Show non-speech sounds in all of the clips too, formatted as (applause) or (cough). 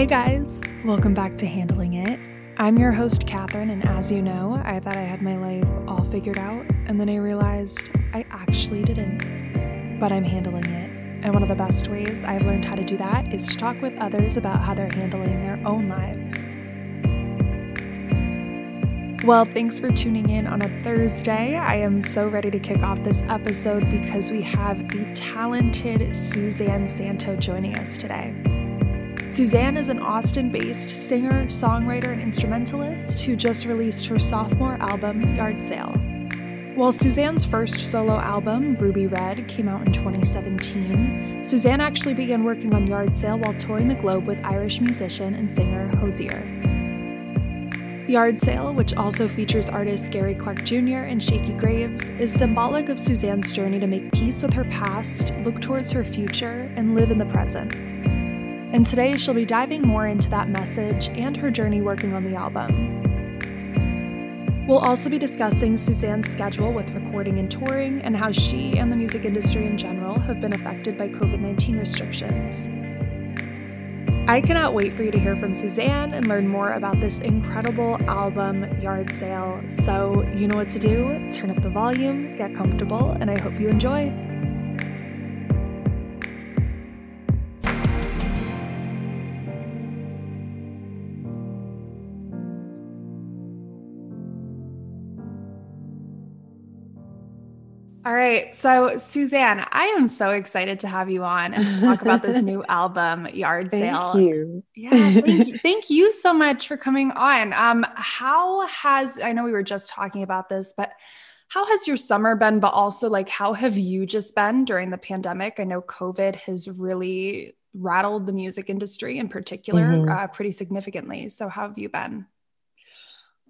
Hey guys, welcome back to Handling It. I'm your host, Catherine, and as you know, I thought I had my life all figured out, and then I realized I actually didn't. But I'm handling it. And one of the best ways I've learned how to do that is to talk with others about how they're handling their own lives. Well, thanks for tuning in on a Thursday. I am so ready to kick off this episode because we have the talented Suzanne Santo joining us today. Suzanne is an Austin based singer, songwriter, and instrumentalist who just released her sophomore album, Yard Sale. While Suzanne's first solo album, Ruby Red, came out in 2017, Suzanne actually began working on Yard Sale while touring the globe with Irish musician and singer Hozier. Yard Sale, which also features artists Gary Clark Jr. and Shakey Graves, is symbolic of Suzanne's journey to make peace with her past, look towards her future, and live in the present. And today she'll be diving more into that message and her journey working on the album. We'll also be discussing Suzanne's schedule with recording and touring and how she and the music industry in general have been affected by COVID 19 restrictions. I cannot wait for you to hear from Suzanne and learn more about this incredible album, Yard Sale. So, you know what to do turn up the volume, get comfortable, and I hope you enjoy. All right. So, Suzanne, I am so excited to have you on and to talk about this (laughs) new album, Yard Sale. Thank you. Yeah. Thank you, thank you so much for coming on. Um, how has, I know we were just talking about this, but how has your summer been? But also, like, how have you just been during the pandemic? I know COVID has really rattled the music industry in particular mm-hmm. uh, pretty significantly. So, how have you been?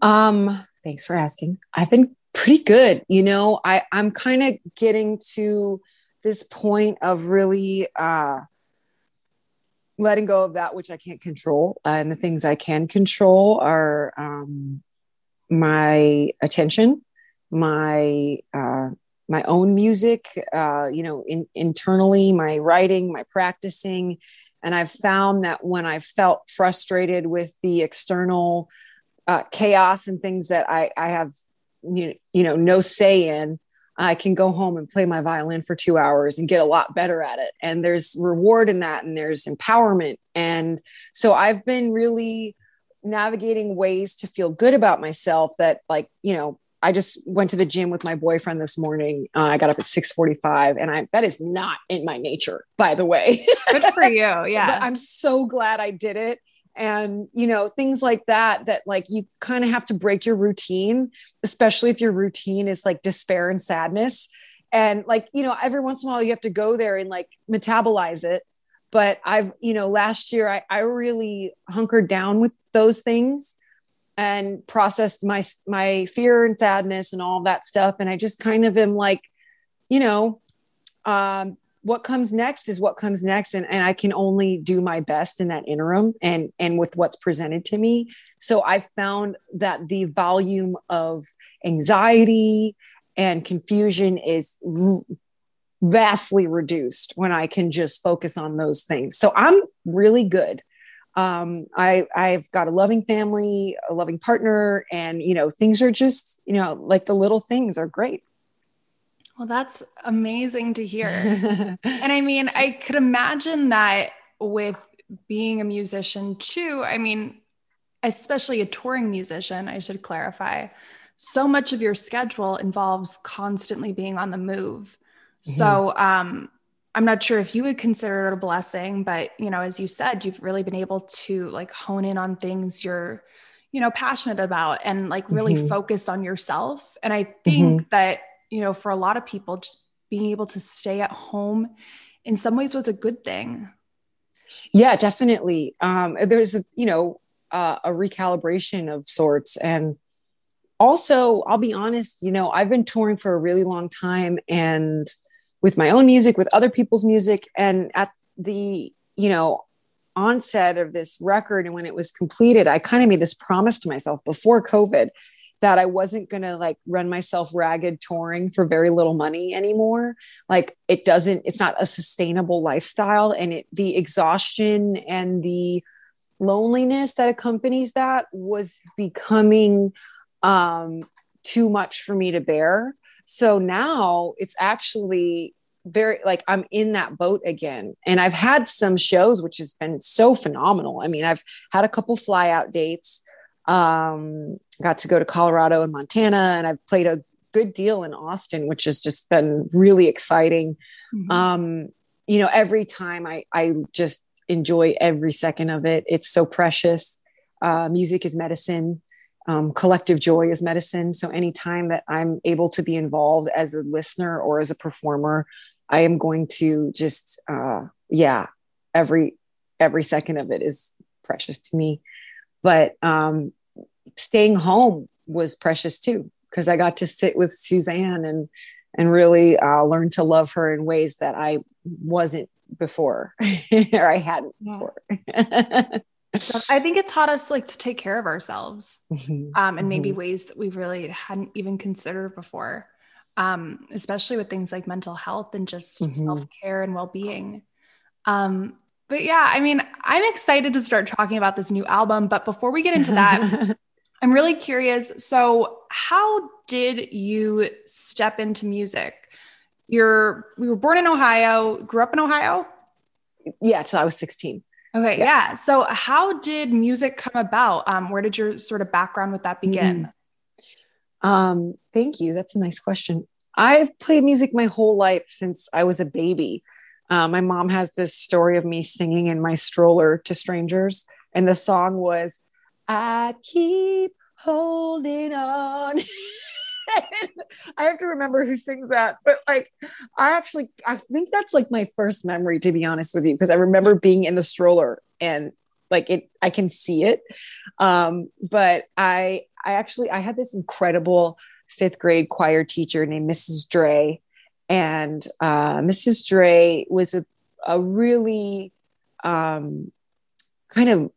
Um, thanks for asking. I've been pretty good. You know, I, I'm kind of getting to this point of really uh, letting go of that which I can't control. Uh, and the things I can control are um, my attention, my uh, my own music, uh, you know, in, internally, my writing, my practicing. And I've found that when I felt frustrated with the external uh, chaos and things that I, I have you, you know no say in i can go home and play my violin for two hours and get a lot better at it and there's reward in that and there's empowerment and so i've been really navigating ways to feel good about myself that like you know I just went to the gym with my boyfriend this morning. Uh, I got up at 6:45 and I that is not in my nature, by the way. Good for you. (laughs) Yeah. but I'm so glad I did it and you know things like that that like you kind of have to break your routine especially if your routine is like despair and sadness. And like you know every once in a while you have to go there and like metabolize it. But i've you know last year i, I really hunkered down with those things and processed my my fear and sadness and all that stuff. And i just kind of am like you know um what comes next is what comes next. And, and i can only do my best in that interim and and with what's presented to me. So i found that the volume of anxiety and confusion is vastly reduced when i can just focus on those things. So i'm really good. Um, I I've got a loving family, a loving partner, and you know things are just you know like the little things are great. Well, that's amazing to hear. (laughs) and I mean, I could imagine that with being a musician too. I mean, especially a touring musician, I should clarify. So much of your schedule involves constantly being on the move. Mm-hmm. So, um, I'm not sure if you would consider it a blessing, but you know, as you said, you've really been able to like hone in on things you're, you know, passionate about and like really mm-hmm. focus on yourself. And I think mm-hmm. that you know, for a lot of people, just being able to stay at home in some ways was a good thing. Yeah, definitely. Um, there's a, you know, uh, a recalibration of sorts. And also, I'll be honest, you know, I've been touring for a really long time and with my own music, with other people's music. And at the, you know, onset of this record and when it was completed, I kind of made this promise to myself before COVID that I wasn't going to like run myself ragged touring for very little money anymore. Like it doesn't, it's not a sustainable lifestyle. And it, the exhaustion and the loneliness that accompanies that was becoming um, too much for me to bear. So now it's actually very like I'm in that boat again. And I've had some shows which has been so phenomenal. I mean, I've had a couple fly out dates. Um, got to go to Colorado and Montana, and I've played a good deal in Austin, which has just been really exciting. Mm-hmm. Um, you know, every time I I just enjoy every second of it. It's so precious. Uh, music is medicine. Um, collective joy is medicine. So anytime that I'm able to be involved as a listener or as a performer, I am going to just, uh, yeah, every every second of it is precious to me. But um, staying home was precious too because I got to sit with Suzanne and and really uh, learn to love her in ways that I wasn't before (laughs) or I hadn't yeah. before. I think it taught us like to take care of ourselves mm-hmm. um, and maybe mm-hmm. ways that we really hadn't even considered before um, especially with things like mental health and just mm-hmm. self-care and well-being um, but yeah i mean i'm excited to start talking about this new album but before we get into that (laughs) i'm really curious so how did you step into music you're we were born in ohio grew up in ohio yeah till i was 16 okay yeah, yeah. so how did music come about um, where did your sort of background with that begin mm-hmm. Um, thank you. That's a nice question. I've played music my whole life since I was a baby. Uh, my mom has this story of me singing in my stroller to strangers, and the song was, I keep holding on. (laughs) I have to remember who sings that, but like, I actually, I think that's like my first memory, to be honest with you, because I remember being in the stroller and like it i can see it um, but i i actually i had this incredible fifth grade choir teacher named mrs dre and uh, mrs dre was a, a really um, kind of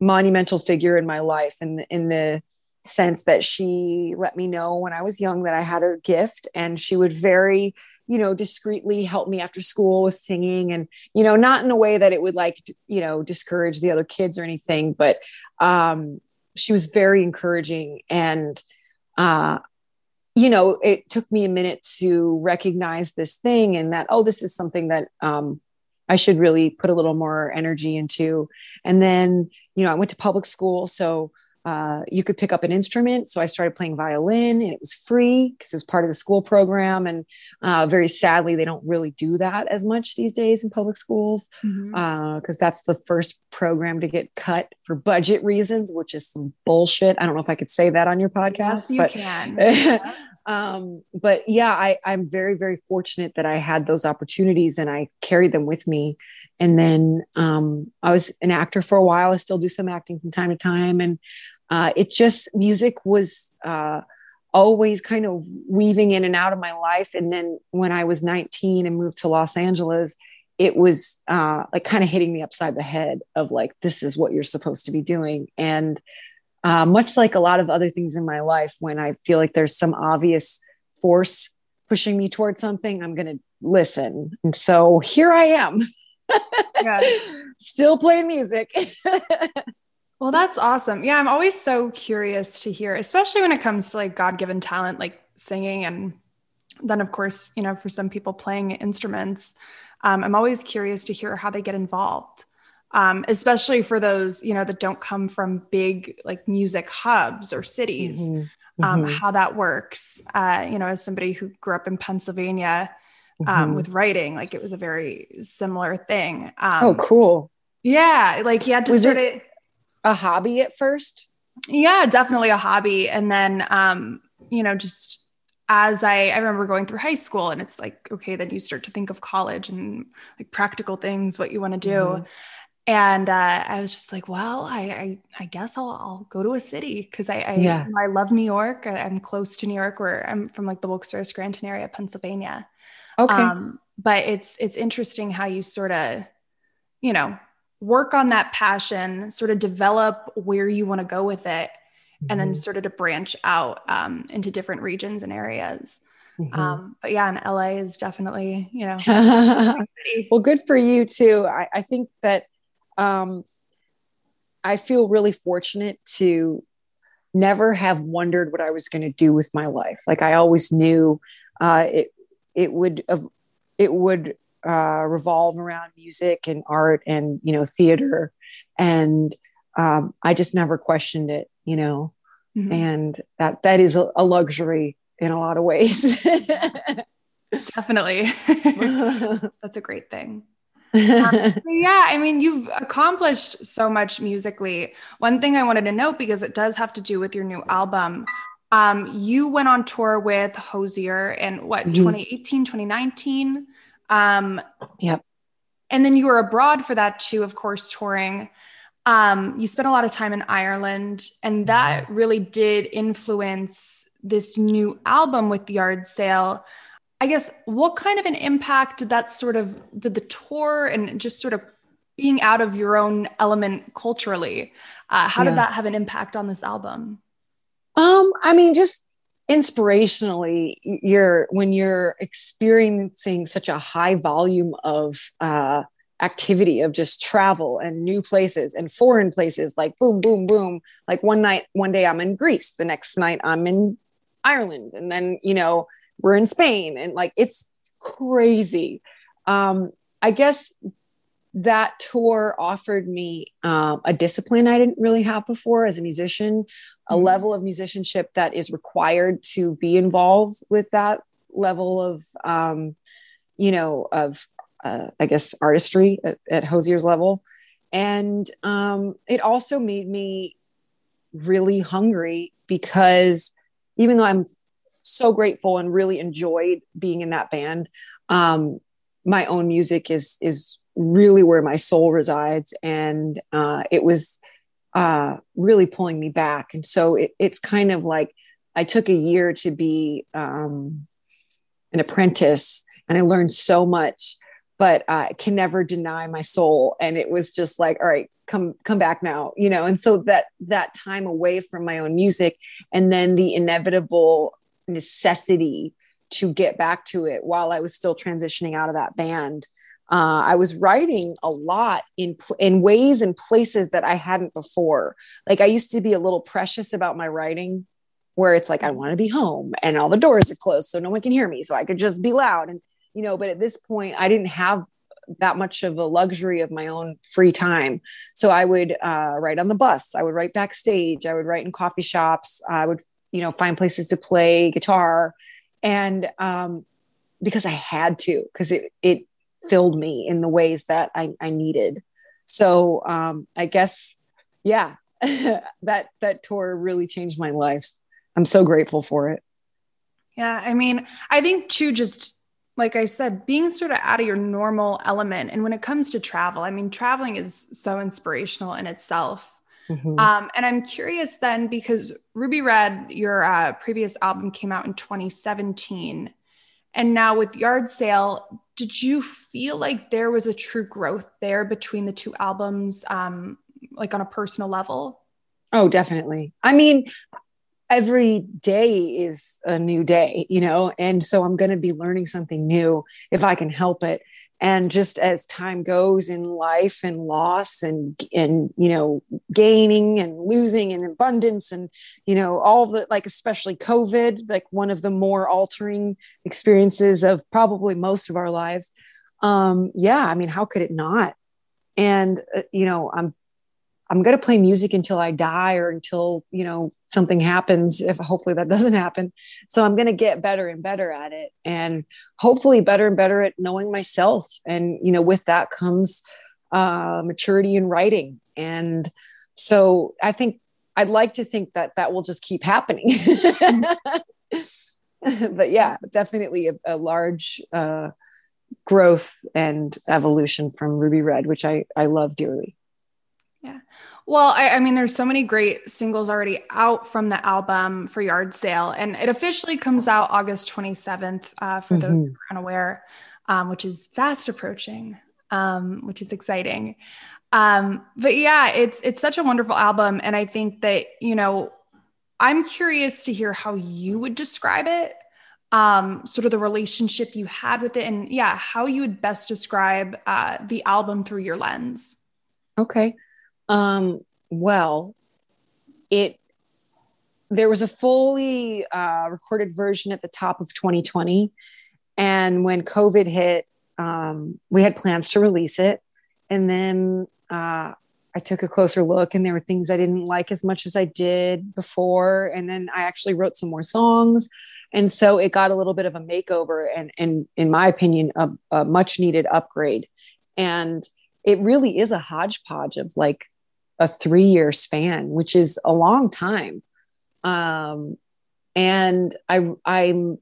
monumental figure in my life and in, in the sense that she let me know when I was young that I had a gift and she would very, you know, discreetly help me after school with singing and, you know, not in a way that it would like, you know, discourage the other kids or anything, but um, she was very encouraging and, uh, you know, it took me a minute to recognize this thing and that, oh, this is something that um, I should really put a little more energy into. And then, you know, I went to public school. So uh, you could pick up an instrument. So I started playing violin and it was free because it was part of the school program. And uh, very sadly, they don't really do that as much these days in public schools because mm-hmm. uh, that's the first program to get cut for budget reasons, which is some bullshit. I don't know if I could say that on your podcast. Yes, you but, can. (laughs) um, but yeah, I, I'm very, very fortunate that I had those opportunities and I carried them with me and then um, I was an actor for a while. I still do some acting from time to time, and uh, it just music was uh, always kind of weaving in and out of my life. And then when I was 19 and moved to Los Angeles, it was uh, like kind of hitting me upside the head of like, this is what you're supposed to be doing. And uh, much like a lot of other things in my life, when I feel like there's some obvious force pushing me towards something, I'm going to listen. And so here I am. yeah. (laughs) Still playing music. (laughs) Well, that's awesome. Yeah, I'm always so curious to hear, especially when it comes to like God given talent, like singing. And then, of course, you know, for some people playing instruments, um, I'm always curious to hear how they get involved, um, especially for those, you know, that don't come from big like music hubs or cities, mm-hmm. Um, mm-hmm. how that works. Uh, you know, as somebody who grew up in Pennsylvania um, mm-hmm. with writing, like it was a very similar thing. oh, um, cool. Yeah. Like you had to was sort it- of a hobby at first? Yeah, definitely a hobby. And then, um, you know, just as I, I remember going through high school and it's like, okay, then you start to think of college and like practical things, what you want to do. Mm-hmm. And uh, I was just like, well, I, I, I guess I'll, I'll go to a city because I, I, yeah. I love New York. I, am close to New York, where I'm from, like the Wilkes-Barre Scranton area, Pennsylvania. Okay. Um, but it's it's interesting how you sort of, you know, work on that passion, sort of develop where you want to go with it, mm-hmm. and then mm-hmm. sort of to branch out um, into different regions and areas. Mm-hmm. Um, but yeah, and LA is definitely, you know, (laughs) well, good for you too. I, I think that um, I feel really fortunate to never have wondered what I was going to do with my life. Like I always knew uh, it it would it would uh, revolve around music and art and you know theater, and um, I just never questioned it. You know, mm-hmm. and that that is a, luxury in a lot of ways. (laughs) Definitely, (laughs) that's a great thing (laughs) um, so yeah, I mean, you've accomplished so much musically. One thing I wanted to note because it does have to do with your new album. Um, you went on tour with Hozier in what mm-hmm. 2018, 2019. Um, yep. And then you were abroad for that too, of course, touring. Um, you spent a lot of time in Ireland, and that mm-hmm. really did influence this new album with Yard Sale. I guess what kind of an impact did that sort of did the tour and just sort of being out of your own element culturally? Uh, how yeah. did that have an impact on this album? Um, I mean, just inspirationally, you're when you're experiencing such a high volume of uh, activity of just travel and new places and foreign places, like boom, boom, boom. Like one night, one day I'm in Greece, the next night I'm in Ireland, and then you know we're in Spain and like it's crazy. Um, I guess that tour offered me um, a discipline I didn't really have before as a musician, a mm-hmm. level of musicianship that is required to be involved with that level of, um, you know, of, uh, I guess, artistry at, at Hozier's level. And um, it also made me really hungry because even though I'm so grateful and really enjoyed being in that band. Um, my own music is is really where my soul resides, and uh, it was uh, really pulling me back. And so it, it's kind of like I took a year to be um, an apprentice, and I learned so much, but I can never deny my soul. And it was just like, all right, come come back now, you know. And so that that time away from my own music, and then the inevitable necessity to get back to it while I was still transitioning out of that band. Uh, I was writing a lot in in ways and places that I hadn't before. Like I used to be a little precious about my writing, where it's like I want to be home and all the doors are closed so no one can hear me, so I could just be loud and you know. But at this point, I didn't have that much of a luxury of my own free time. So I would uh, write on the bus, I would write backstage, I would write in coffee shops, I would you know find places to play guitar and um, because i had to because it it filled me in the ways that i, I needed so um, i guess yeah (laughs) that that tour really changed my life i'm so grateful for it yeah i mean i think too just like I said, being sort of out of your normal element. And when it comes to travel, I mean, traveling is so inspirational in itself. Mm-hmm. Um, and I'm curious then because Ruby Red, your uh, previous album came out in 2017. And now with Yard Sale, did you feel like there was a true growth there between the two albums, um, like on a personal level? Oh, definitely. I mean, every day is a new day, you know, and so I'm going to be learning something new if I can help it and just as time goes in life and loss and and you know gaining and losing and abundance and you know all the like especially covid like one of the more altering experiences of probably most of our lives um yeah i mean how could it not? And uh, you know i'm i'm going to play music until i die or until you know something happens if hopefully that (laughs) doesn't happen. So i'm going to get better and better at it. And hopefully better and better at knowing myself. And you know with that comes uh, maturity in writing. And so i think i'd like to think that that will just keep happening. (laughs) But yeah definitely a, a large uh, growth and evolution from ruby red which i i love dearly yeah. Well, I, I, mean, there's so many great singles already out from the album for Yard Sale, and it officially comes out August 27th uh, for mm-hmm. those who are unaware, um, which is fast approaching, um, which is exciting. Um, but yeah, it's it's such a wonderful album, and I think that you know, I'm curious to hear how you would describe it, um, sort of the relationship you had with it, and yeah, how you would best describe uh, the album through your lens. Okay. Um, well, it there was a fully uh, recorded version at the top of 2020, and when COVID hit, um, we had plans to release it, and then uh, I took a closer look, and there were things I didn't like as much as I did before, and then I actually wrote some more songs. And so it got a little bit of a makeover and, and in my opinion, a, a much needed upgrade. And it really is a hodgepodge of like a three year span, which is a long time. Um, and I, I'm,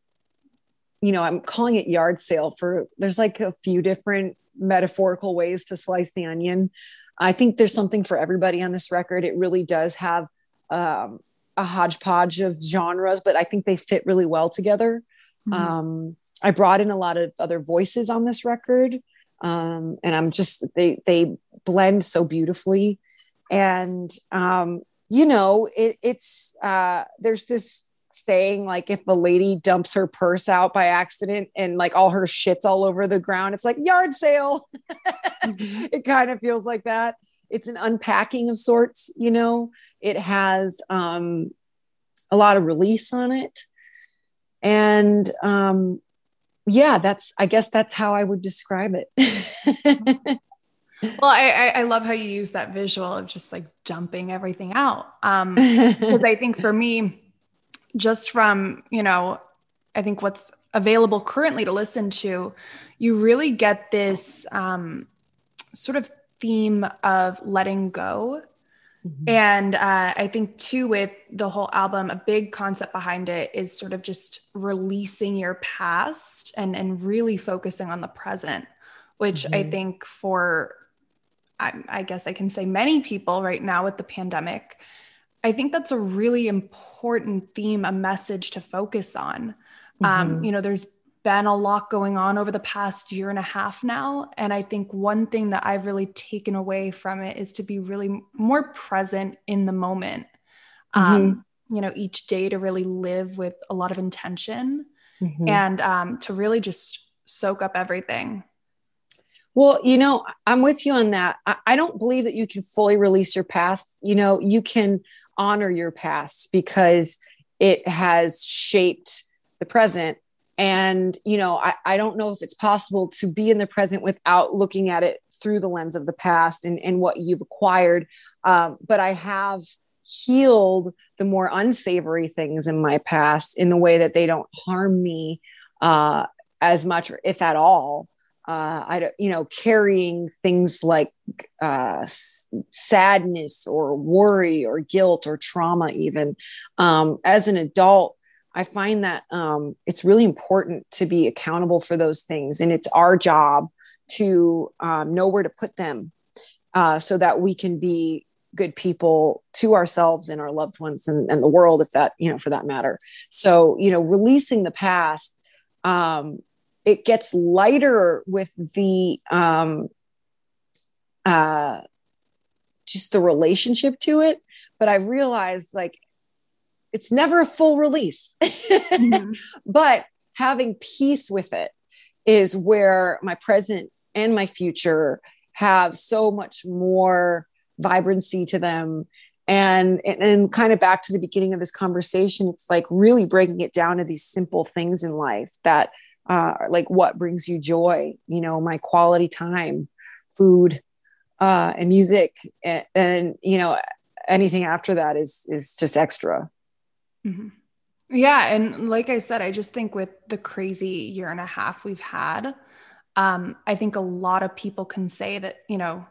you know, I'm calling it yard sale for there's like a few different metaphorical ways to slice the onion. I think there's something for everybody on this record. It really does have um, a hodgepodge of genres, but I think they fit really well together. Mm-hmm. Um, I brought in a lot of other voices on this record, um, and I'm just they they blend so beautifully and um, you know it, it's uh, there's this saying like if a lady dumps her purse out by accident and like all her shit's all over the ground it's like yard sale. Mm-hmm. (laughs) it kind of feels like that. It's an unpacking of sorts you know? It has um, a lot of release on it. And um, yeah that's i guess that's how i would describe it (laughs) well I, I love how you use that visual of just like jumping everything out um (laughs) because i think for me just from you know i think what's available currently to listen to you really get this um sort of theme of letting go Mm-hmm. And uh, I think too, with the whole album, a big concept behind it is sort of just releasing your past and and really focusing on the present, which mm-hmm. I think for I, I guess I can say many people right now with the pandemic, I think that's a really important theme, a message to focus on. Um, mm-hmm. Um, you know, there's been a lot going on over the past year and a half now. And I think one thing that I've really taken away from it is to be really more present in the moment. Mm-hmm. Um, you know, each day to really live with a lot of intention mm-hmm. and um, to really just soak up everything. Well, you know, I'm with you on that. I, don't believe that you can fully release your past. You know, you can honor your past because it has shaped the present. And, you know, I, I don't know if it's possible to be in the present without looking at it through the lens of the past and, and what you've acquired. Um, but I have healed the more unsavory things in my past in the way that they don't harm me uh, as much, if at all uh, I don't, you know, carrying things like uh, sadness or worry or guilt or trauma, even um, as an adult, I find that um, it's really important to be accountable for those things, and it's our job to um, know where to put them uh, so that we can be good people to ourselves and our loved ones and, and the world, if that, you know, for that matter. So, you know, releasing the past um, it gets lighter with the um uh just the relationship to it. But i realized like it's never a full release. Mm-hmm. (laughs) but having peace with it is where my present and my future have so much more vibrancy to them. And, and and kind of back to the beginning of this conversation it's like really breaking it down to these simple things in life that uh, like what brings you joy you know my quality time food uh, and music and, and, you know anything after that is is just extra mm-hmm. yeah and like i said i just think with the crazy year and a half we've had um, i think a lot of people can say that you know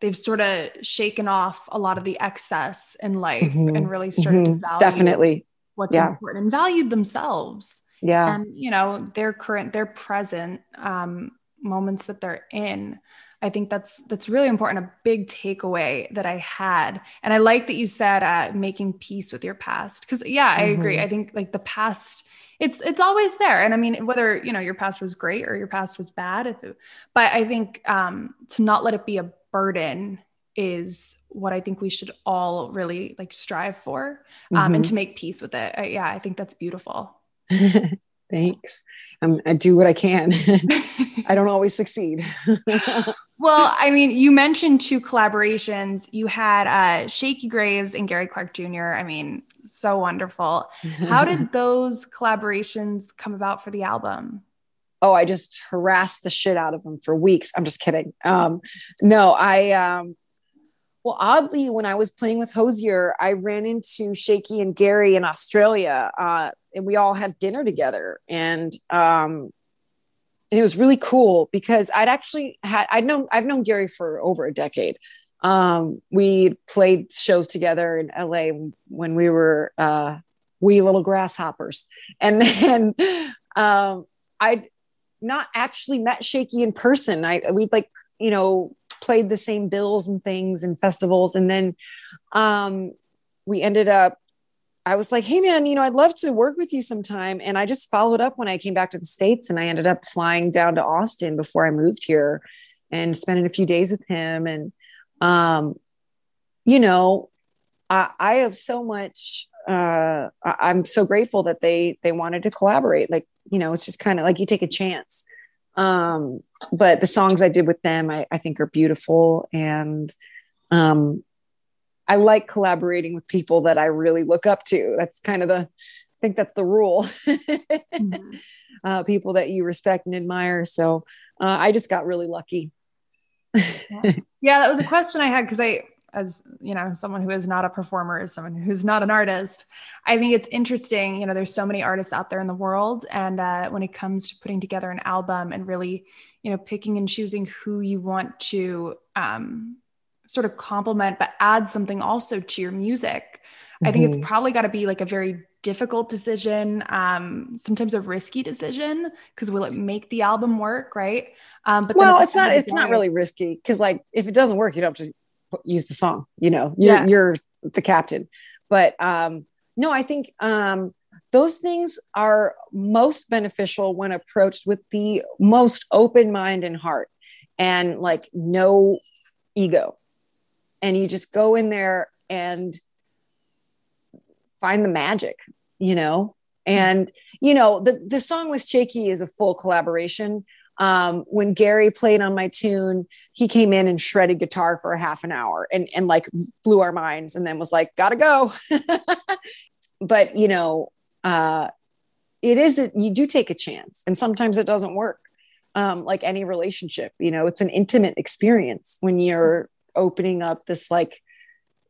they've sort of shaken off a lot of the excess in life mm-hmm. and really started mm-hmm. to value definitely what's yeah. important and valued themselves yeah. And you know their current their present um, moments that they're in i think that's that's really important a big takeaway that i had. And i like that you said uh, making peace with your past because yeah i mm-hmm. agree i think like the past it's it's always there. And i mean whether you know your past was great or your past was bad if it, but i think um to not let it be a burden is what i think we should all really like strive for um mm-hmm. and to make peace with it. Uh, yeah i think that's beautiful (laughs) Thanks. Um, I do what I can. (laughs) I don't always succeed. (laughs) well, I mean, you mentioned two collaborations. You had uh, Shakey Graves and Gary Clark Jr. I mean, so wonderful. How did those collaborations come about for the album? Oh, I just harassed the shit out of them for weeks. I'm just kidding. Um, no, I um, well, oddly, when I was playing with Hozier, I ran into Shakey and Gary in Australia, uh, and we all had dinner together, and um, and it was really cool because I'd actually had I'd known I've known Gary for over a decade. Um, we played shows together in LA when we were uh, wee little grasshoppers, and (laughs) then um, I'd not actually met Shakey in person. I we'd like you know played the same bills and things and festivals. And then um, we ended up, I was like, hey, man, you know, I'd love to work with you sometime. And I just followed up when I came back to the States and I ended up flying down to Austin before I moved here and spending a few days with him. And, um, you know, I, I have so much uh i'm so grateful that they they wanted to collaborate like you know it's just kind of like you take a chance um, but the songs I did with them, I, I think are beautiful. And um, I like collaborating with people that I really look up to. That's kind of the, I think that's the rule. mm-hmm. (laughs) uh, people that you respect and admire. So uh, I just got really lucky. yeah. yeah, that was a question I had because I as you know someone who is not a performer as someone who's not an artist i think it's interesting you know there's so many artists out there in the world and uh, when it comes to putting together an album and really you know picking and choosing who you want to um, sort of complement but add something also to your music mm-hmm. i think it's mm-hmm. probably got to be like a very difficult decision um, sometimes a risky decision because will it make the album work right um, but well it's not it's not really risky because like if it doesn't work you don't have to use the song you know you're, yeah. you're the captain. But um no i think um those things are most beneficial when approached with the most open mind and heart and like no ego. And you just go in there and find the magic you know? And you know the the song with Shakey is a full collaboration. Um, when Gary played on my tune, he came in and shredded guitar for a half an hour and, and like blew our minds and then was like, gotta go. (laughs) but, you know, uh, it is, that you do take a chance and sometimes it doesn't work. Um, like any relationship, you know, it's an intimate experience when you're opening up this, like,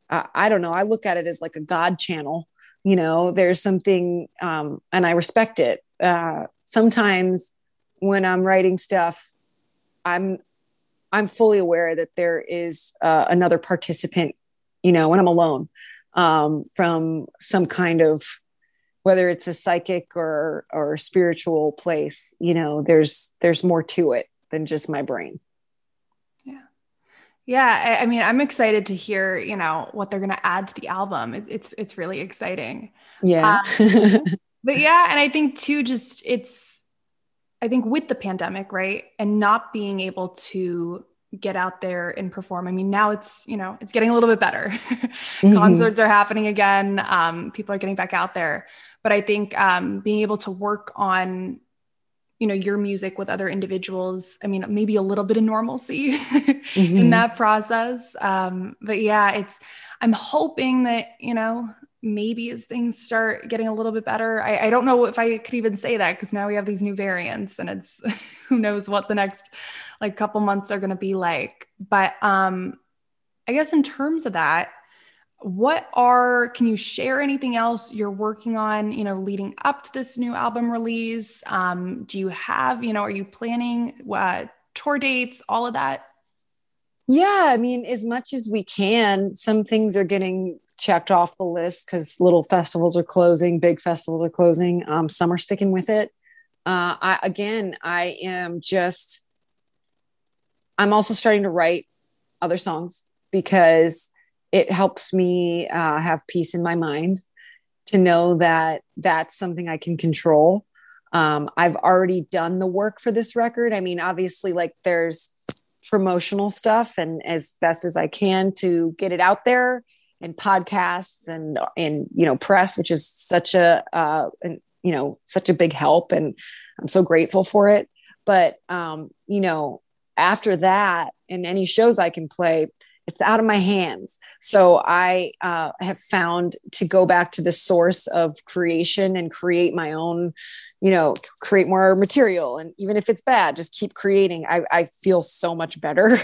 uh, I don't know, I look at it as like a God channel, you know, there's something, um, and I respect it. Uh, sometimes when I'm writing stuff, I'm I'm fully aware that there is uh, another participant. You know, when I'm alone, um, from some kind of whether it's a psychic or or spiritual place. You know, there's there's more to it than just my brain. Yeah, yeah. I, I mean, I'm excited to hear you know what they're going to add to the album. It's it's, it's really exciting. Yeah. Um, but yeah, and I think too, just it's I think with the pandemic, right, and not being able to get out there and perform. I mean, now it's you know it's getting a little bit better. (laughs) mm-hmm. Concerts are happening again. Um, people are getting back out there, but I think um, being able to work on you know your music with other individuals i mean maybe a little bit of normalcy (laughs) mm-hmm. in that process um, but yeah it's i'm hoping that you know maybe as things start getting a little bit better. I, I don't know if I could even say that because now we have these new variants and it's (laughs) who knows what the next like couple months are going to be like. But um, I guess in terms of that, what are can you share anything else you're working on you know leading up to this new album release um, do you have you know are you planning uh, tour dates all of that yeah i mean as much as we can some things are getting checked off the list because little festivals are closing, big festivals are closing. Um, some are sticking with it. Uh, I, again, I am just, I'm also starting to write other songs because it helps me uh, have peace in my mind to know that that's something I can control. Um, I've already done the work for this record. I mean, obviously, like there's promotional stuff, and as best as I can to get it out there and podcasts and and you know press which is such a uh, you know, such a big help and I'm so grateful for it. But, um, you know, after that, in any shows I can play, it's out of my hands. So I uh, have found to go back to the source of creation and create my own, you know, create more material. And even if it's bad, just keep creating. I, I feel so much better.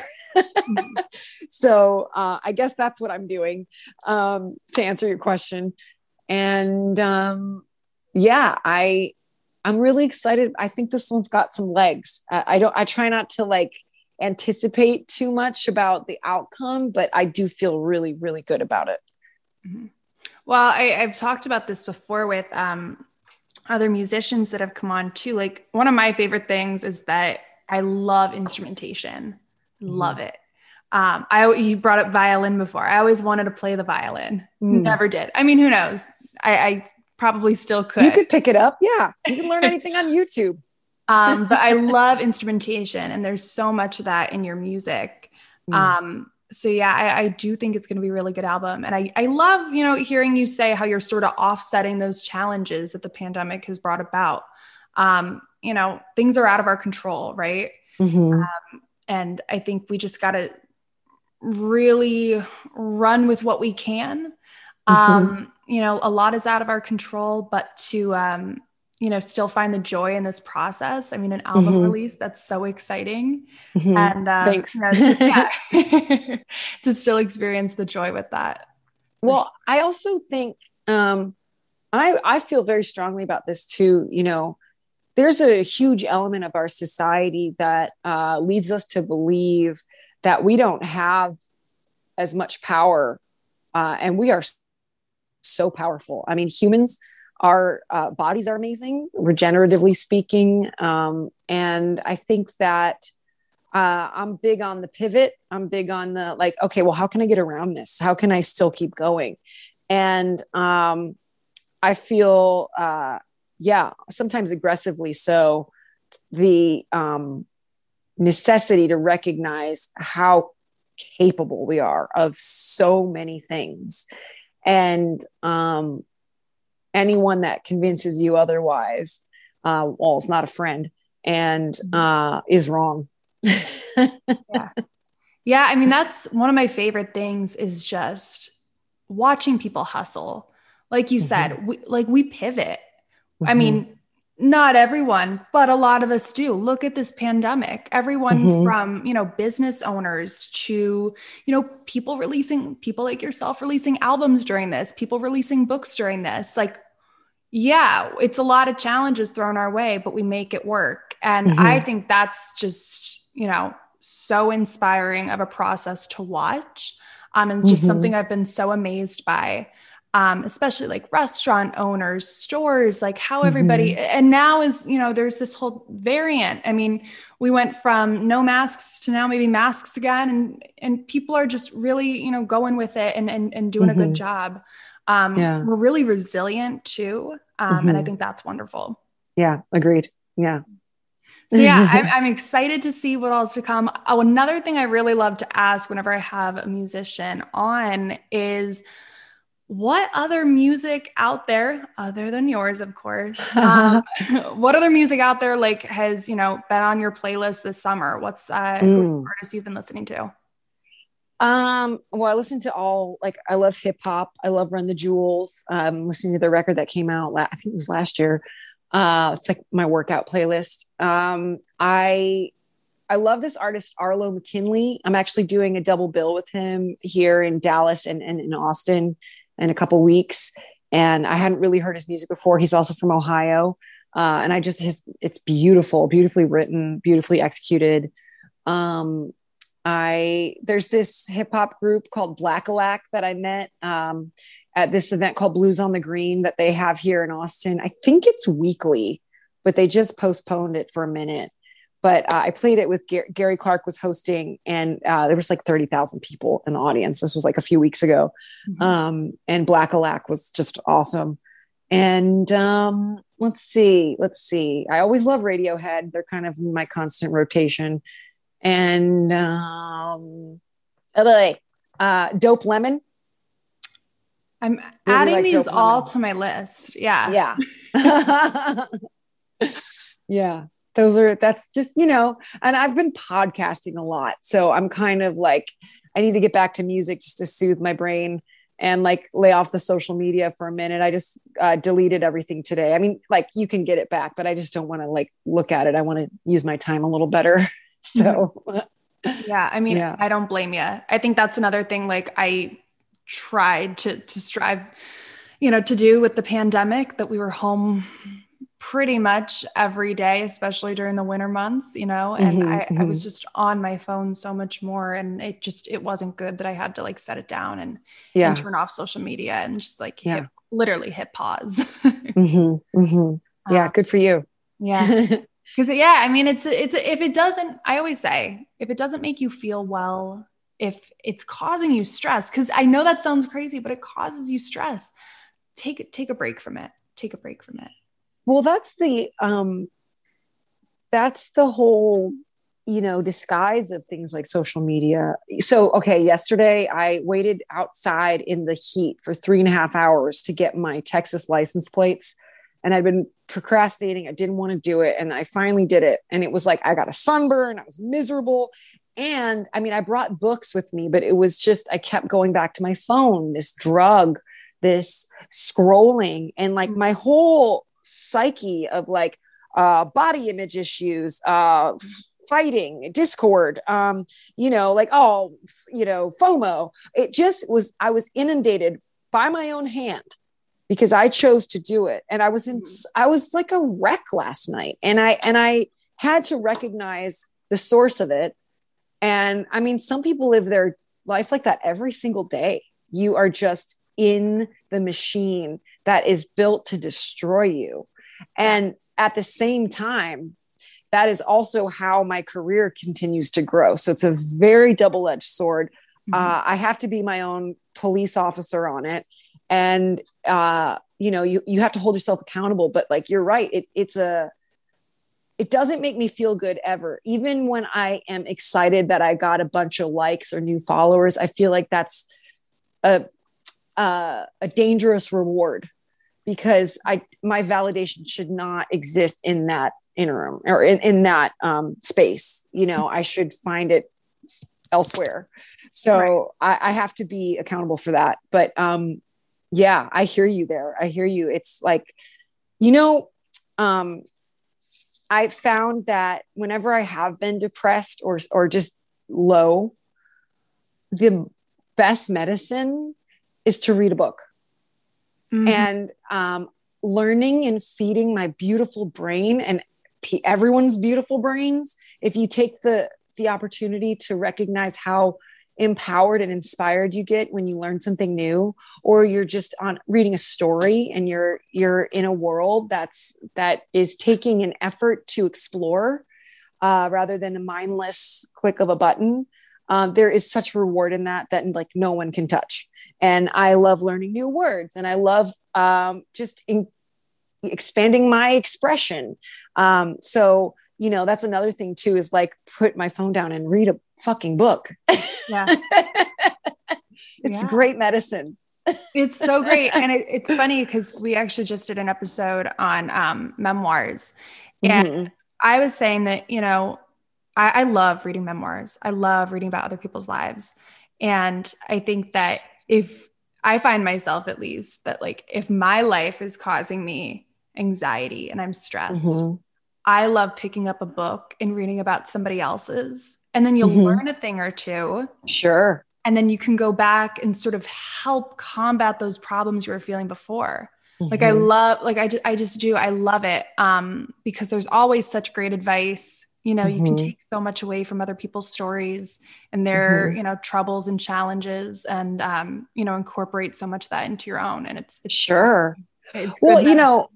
(laughs) so uh, I guess that's what I'm doing um, to answer your question. And um, yeah, I I'm really excited. I think this one's got some legs. I, I don't. I try not to like anticipate too much about the outcome, but I do feel really, really good about it. Mm-hmm. Well, I, have talked about this before with um, other musicians that have come on too. Like one of my favorite things is that I love instrumentation, mm-hmm. love it. Um, I you brought up violin before. I always wanted to play the violin, mm. never did. I mean, who knows? I, I probably still could. You could pick it up. Yeah, you can learn (laughs) anything on YouTube um, but I love instrumentation, and there's so much of that in your music. Mm. Um, so yeah, I, I, do think it's going to be a really good album, and I I love you know hearing you say how you're sort of offsetting those challenges that the pandemic has brought about. Um, you know, things are out of our control, right? Mm-hmm. Um, and I think we just got to really run with what we can. Mm-hmm. Um, you know, a lot is out of our control, but to um, you know still find the joy in this process. I mean an album mm-hmm. release that's so exciting. Mm-hmm. and um, thanks. you know, to, (laughs) (laughs) yeah, (laughs) to still experience the joy with that. Well i also think um i i feel very strongly about this too you know. There's a huge element of our society that uh, leads us to believe that we don't have as much power uh, and we are so powerful. I mean humans our uh, bodies are amazing, regeneratively speaking. Um, and I think that uh, I'm big on the pivot. I'm big on the like, okay, well, how can I get around this? How can I still keep going? And um, I feel, uh, yeah, sometimes aggressively so, the um, necessity to recognize how capable we are of so many things. And um, anyone that convinces you otherwise, uh, well, it's not a friend and mm-hmm. uh, is wrong. (laughs) yeah. Yeah. I mean, that's one of my favorite things is just watching people hustle. Like you mm-hmm. said, we, like we pivot. Mm-hmm. I mean, not everyone, but a lot of us do. Look at this pandemic. Everyone mm-hmm. from, you know, business owners to, you know, people releasing people like yourself releasing albums during this, people releasing books during this. Like yeah, it's a lot of challenges thrown our way, but we make it work. And mm-hmm. I think that's just, you know, so inspiring of a process to watch. Um, and it's just mm-hmm. something I've been so amazed by um, especially like restaurant owners, stores, like how everybody, mm-hmm. and now is, you know, there's this whole variant. I mean, we went from no masks to now maybe masks again, and and people are just really, you know, going with it and and, and doing mm-hmm. a good mm-hmm. job. Um, yeah. We're really resilient too, um, mm-hmm. and I mm-hmm. think that's wonderful. Yeah, agreed. Yeah. So yeah, (laughs) I'm, I'm, excited to see what else to come. Oh, another thing I really love to ask whenever I have a musician on is what other music out there other than yours of course (laughs) um, (laughs) what other music out there like has you know been on your playlist this summer? What's uh mm. artists you've been listening to? Um well i listen to all like i love hip-hop i love run the jewels. Um listening to the record that came out la- i think it was last year. Uh it's like my workout playlist. Um i I love this artist, Arlo McKinley. I'm actually doing a double bill with him here in Dallas and, and in Austin in a couple weeks. And I hadn't really heard his music before. He's also from Ohio. Uh, and I just, his, it's beautiful, beautifully written, beautifully executed. Um, I, there's this hip hop group called Blackillac that I met um, at this event called Blues on the Green that they have here in Austin. I think it's weekly, but they just postponed it for a minute but uh, I played it with Gar- Gary Clark was hosting, and uh, there was like thirty thousand people in the audience. This was like a few weeks ago, mm-hmm. um, and Blackillac was just awesome. And um, let's see, let's see. I always love Radiohead; they're kind of my constant rotation. And um, oh, uh, Dope Lemon. I'm really adding like these all to my list. Yeah, yeah. (laughs) (laughs) yeah those are that's just you know and i've been podcasting a lot. So i'm kind of like i need to get back to music just to soothe my brain and like lay off the social media for a minute. I just uh, deleted everything today. I mean like you can get it back but i just don't want to like look at it. I want to use my time a little better. (laughs) So (laughs) yeah i mean yeah. i don't blame you i think that's another thing like i tried to to strive you know to do with the pandemic that we were home pretty much every day, especially during the winter months, you know, and mm-hmm, I, mm-hmm. I, was just on my phone so much more and it just, it wasn't good that I had to like set it down and, yeah. and turn off social media and just like yeah. hit, literally hit pause. (laughs) mm-hmm, mm-hmm. yeah. Um, good for you. Yeah. (laughs) Cause yeah, I mean, it's, it's, if it doesn't, I always say, if it doesn't make you feel well, if it's causing you stress, cause I know that sounds crazy, but it causes you stress, take, take a break from it. Take a break from it. Well, that's the um that's the whole you know disguise of things like social media. So okay yesterday i waited outside in the heat for three and a half hours to get my texas license plates and i'd been procrastinating. I didn't want to do it and i finally did it and it was like i got a sunburn i was miserable and i mean i brought books with me but it was just i kept going back to my phone this drug this scrolling and like my whole psyche of like uh, body image issues, uh, fighting, discord, um, you know, like, oh, you know, FOMO. It just was, I was inundated by my own hand because I chose to do it. And I was in, I was like a wreck last night. And I, and I had to recognize the source of it. And I mean, some people live their life like that every single day. You are just in the machine that is built to destroy you. And at the same time, that is also how my career continues to grow. So it's a very double edged sword. Mm-hmm. Uh, I have to be my own police officer on it. And, uh, you know, you, you have to hold yourself accountable, but like, you're right. It, it's a, it doesn't make me feel good ever. Even when I am excited that I got a bunch of likes or new followers, I feel like that's a, uh, a dangerous reward because I my validation should not exist in that interim or in, in that um, space. You know, I should find it elsewhere. So right. I, I, have to be accountable for that. But um, yeah, I hear you there. I hear you. It's like, you know, um, I found that whenever I have been depressed or or just low, the best medicine is to read a book mm-hmm. and um, learning and feeding my beautiful brain and everyone's beautiful brains. If you take the the opportunity to recognize how empowered and inspired you get when you learn something new or you're just on reading a story and you're you're in a world that's that is taking an effort to explore uh, rather than a mindless click of a button um, there is such reward in that that like no one can touch and i love learning new words and i love um, just in, expanding my expression um, so you know that's another thing too is like put my phone down and read a fucking book yeah (laughs) it's yeah. great medicine it's so great (laughs) and it, it's funny because we actually just did an episode on um, memoirs and mm-hmm. i was saying that you know I, I love reading memoirs. I love reading about other people's lives. And I think that if I find myself at least that like if my life is causing me anxiety and I'm stressed, mm-hmm. I love picking up a book and reading about somebody else's. And then you'll mm-hmm. learn a thing or two. Sure. And then you can go back and sort of help combat those problems you were feeling before. Mm-hmm. Like I mm-hmm. love, like I just, I just do, I love it um, because there's always such great advice you know mm-hmm. you can mm-hmm. take so much away from other people's stories and their mm-hmm. you know troubles and challenges and um, you know incorporate so much of that into your own and it's, it's sure it's well you know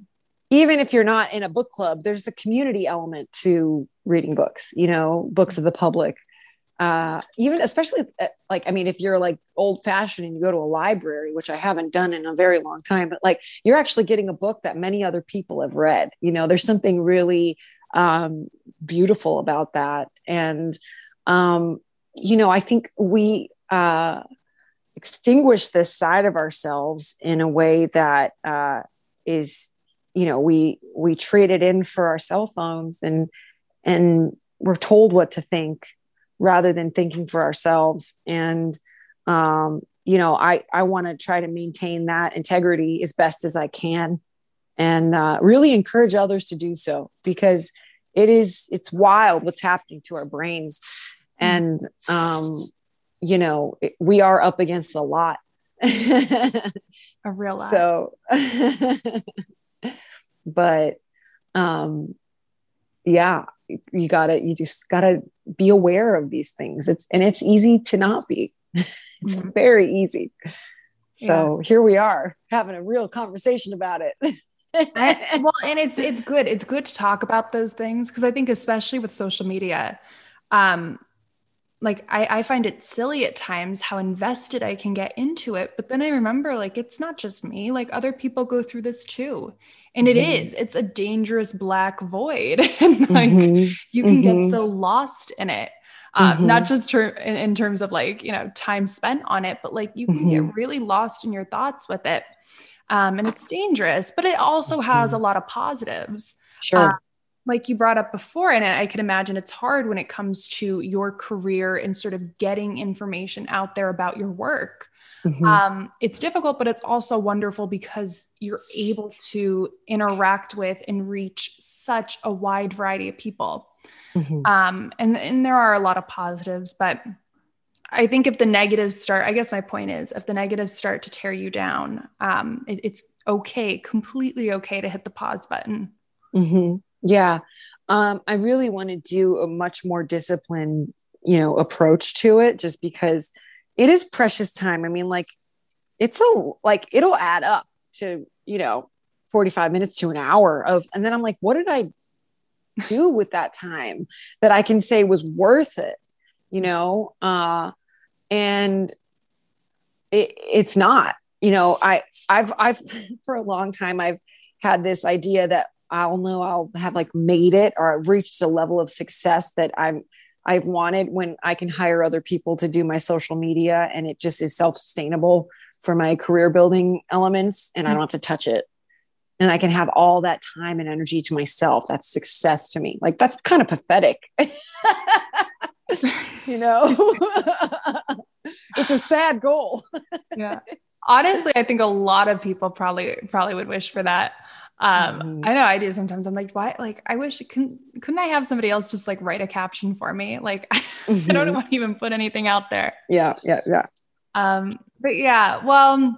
even if you're not in a book club there's a community element to reading books you know books of the public uh, even especially uh, like i mean if you're like old fashioned and you go to a library which i haven't done in a very long time but like you're actually getting a book that many other people have read you know there's something really um, beautiful about that. And, um, you know, I think we uh, extinguish this side of ourselves in a way that uh, is you know we we traded in for our cell phones and and we're told what to think rather than thinking for ourselves and um, you know i i want to try to maintain that integrity as best as i can and uh, really encourage others to do so because it is it's wild what's happening to our brains. Mm. and um, you know it, we are up against a lot. A real lot. So (laughs) but um yeah you gotta you just gotta be aware of these things. It's and it's easy to not be. (laughs) It's mm-hmm. very easy. So yeah. here we are having a real conversation about it (laughs) I, (laughs) well and it's it's good it's good to talk about those things because i think especially with social media um like I, I find it silly at times how invested I can get into it. But then I remember like it's not just me, like other people go through this too. And mm-hmm. it is, it's a dangerous black void. (laughs) and like mm-hmm. you can mm-hmm. get so lost in it. Um, not mm-hmm. just ter- in, in, terms of like, you know, time spent on it, but like you can get mm-hmm. really lost in your thoughts with it. Um, and it's dangerous, but it also has mm-hmm. a lot of positives. Sure. Uh, like you brought up before, and I can imagine it's hard when it comes to your career and sort of getting information out there about your work. Mm-hmm. Um, it's difficult, but it's also wonderful because you're able to interact with and reach such a wide variety of people. Mm-hmm. Um, and, and there are a lot of positives, but I think if the negatives start, I guess my point is if the negatives start to tear you down, um, it, it's okay, completely okay to hit the pause button. Mm-hmm. Yeah. Um, I really want to do a much more disciplined, you know, approach to it just because it is precious time. I mean, like it's a like it'll add up to, you know, 45 minutes to an hour of and then I'm like, what did I do with that time that I can say was worth it? You know? Uh and it, it's not, you know, I I've I've (laughs) for a long time I've had this idea that I'll know I'll have like made it or I've reached a level of success that I'm I've wanted when I can hire other people to do my social media and it just is self-sustainable for my career building elements and I don't have to touch it. And I can have all that time and energy to myself. That's success to me. Like that's kind of pathetic. (laughs) you know, (laughs) it's a sad goal. yeah. Honestly, I think a lot of people probably probably would wish for that. Um, mm-hmm. I know I do sometimes. I'm like, why? Like, I wish couldn't couldn't I have somebody else just like write a caption for me? Like, mm-hmm. (laughs) I don't mm-hmm. want to even put anything out there. Yeah, yeah, yeah. Um, but yeah, well,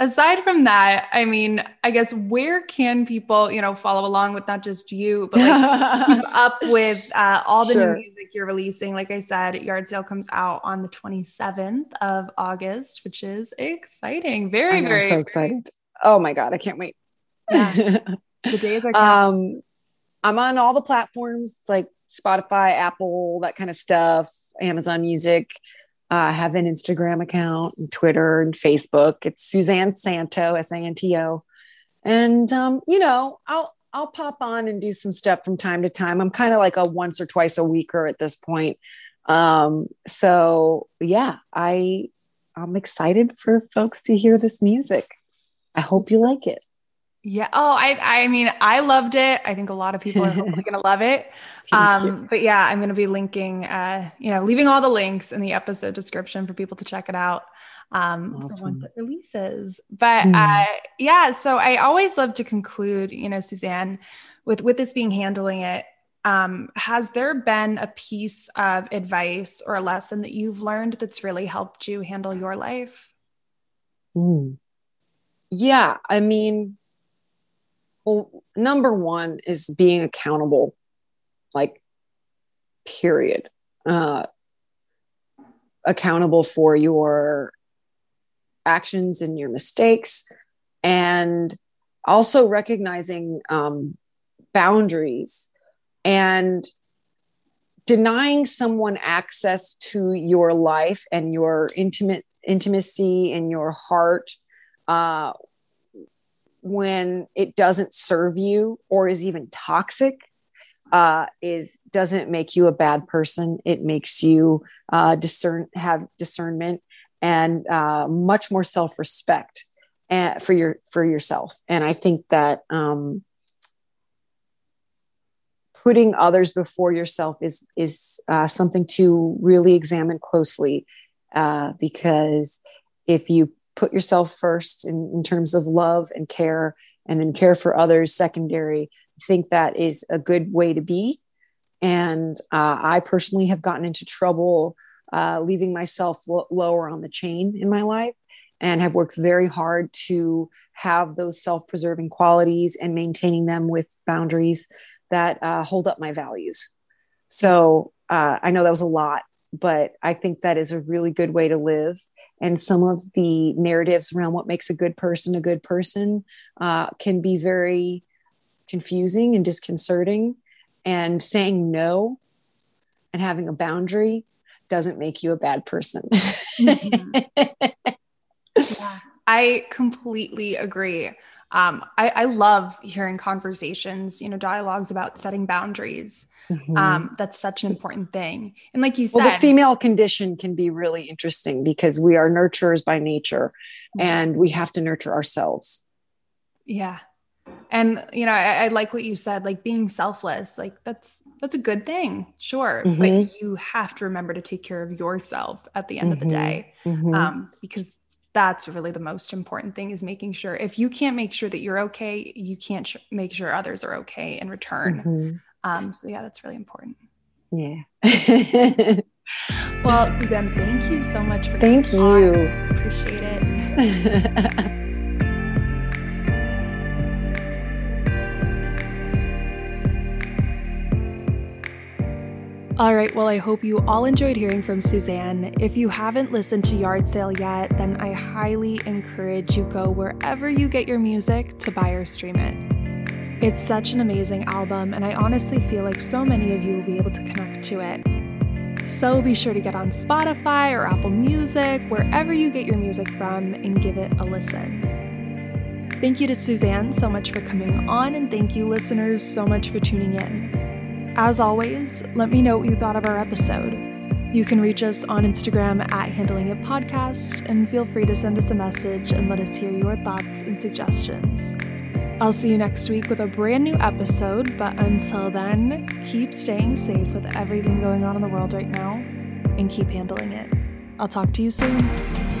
aside from that, I mean, I guess where can people, you know, follow along with not just you, but like (laughs) keep up with uh, all the sure. new music you're releasing? Like I said, Yard Sale comes out on the 27th of August, which is exciting. Very, know, very so excited. Oh my god, I can't wait. Yeah. (laughs) the days are um I'm on all the platforms like Spotify, Apple, that kind of stuff, Amazon Music. Uh, I have an Instagram account and Twitter and Facebook. It's Suzanne Santo, S A N T O. And um, you know, I'll I'll pop on and do some stuff from time to time. I'm kind of like a once or twice a weeker at this point. Um, so yeah, I I'm excited for folks to hear this music. I hope you like it. Yeah. Oh, I I mean, I loved it. I think a lot of people are gonna love it. (laughs) Um, but yeah, I'm gonna be linking uh, you know, leaving all the links in the episode description for people to check it out. Um awesome. for releases. But mm. uh yeah, so I always love to conclude, you know, Suzanne, with with this being handling it. Um, has there been a piece of advice or a lesson that you've learned that's really helped you handle your life? Mm. Yeah, I mean, well, number one is being accountable, like, period. Uh, accountable for your actions and your mistakes, and also recognizing um, boundaries and denying someone access to your life and your intimate intimacy and your heart uh, when it doesn't serve you or is even toxic uh, is doesn't make you a bad person. It makes you uh, discern have discernment and uh, much more self respect. for your for yourself and i think that um putting others before yourself is is uh, something to really examine closely uh, because if you put yourself first in, in terms of love and care and then care for others secondary. I think that is a good way to be. And uh, i personally have gotten into trouble uh, leaving myself lo- lower on the chain in my life and have worked very hard to have those self-preserving qualities and maintaining them with boundaries that uh, hold up my values. So uh, i know that was a lot but i think that is a really good way to live and some of the narratives around what makes a good person a good person uh, can be very confusing and disconcerting and saying no and having a boundary doesn't make you a bad person mm-hmm. (laughs) yeah, I completely agree. Um, I, I, love hearing conversations, you know, dialogues about setting boundaries. Mm-hmm. Um, that's such an important thing. And like you said, well, the female condition can be really interesting because we are nurturers by nature mm-hmm. and we have to nurture ourselves. Yeah. And you know, I, I, like what you said, like being selfless, like that's that's a good thing, sure. Mm-hmm. But you have to remember to take care of yourself at the end of the mm-hmm. day. Mm-hmm. Um, because that's really the most important thing is making sure if you can't make sure that you're okay you can't sh- make sure others are okay in return. Mm-hmm. um, so yeah that's really important. Yeah. (laughs) Well suzanne thank you so much for thank you. On. appreciate it (laughs) All right, well, I hope you all enjoyed hearing from Suzanne. If you haven't listened to Yard Sale yet, then I highly encourage you go wherever you get your music to buy or stream it. It's such an amazing album, and I honestly feel like so many of you will be able to connect to it. So be sure to get on Spotify or Apple Music, wherever you get your music from, and give it a listen. Thank you to Suzanne so much for coming on, and thank you, listeners, so much for tuning in. As always, let me know what you thought of our episode. You can reach us on Instagram at Handling It Podcast and feel free to send us a message and let us hear your thoughts and suggestions. I'll see you next week with a brand new episode, but until then, keep staying safe with everything going on in the world right now and keep handling it. I'll talk to you soon.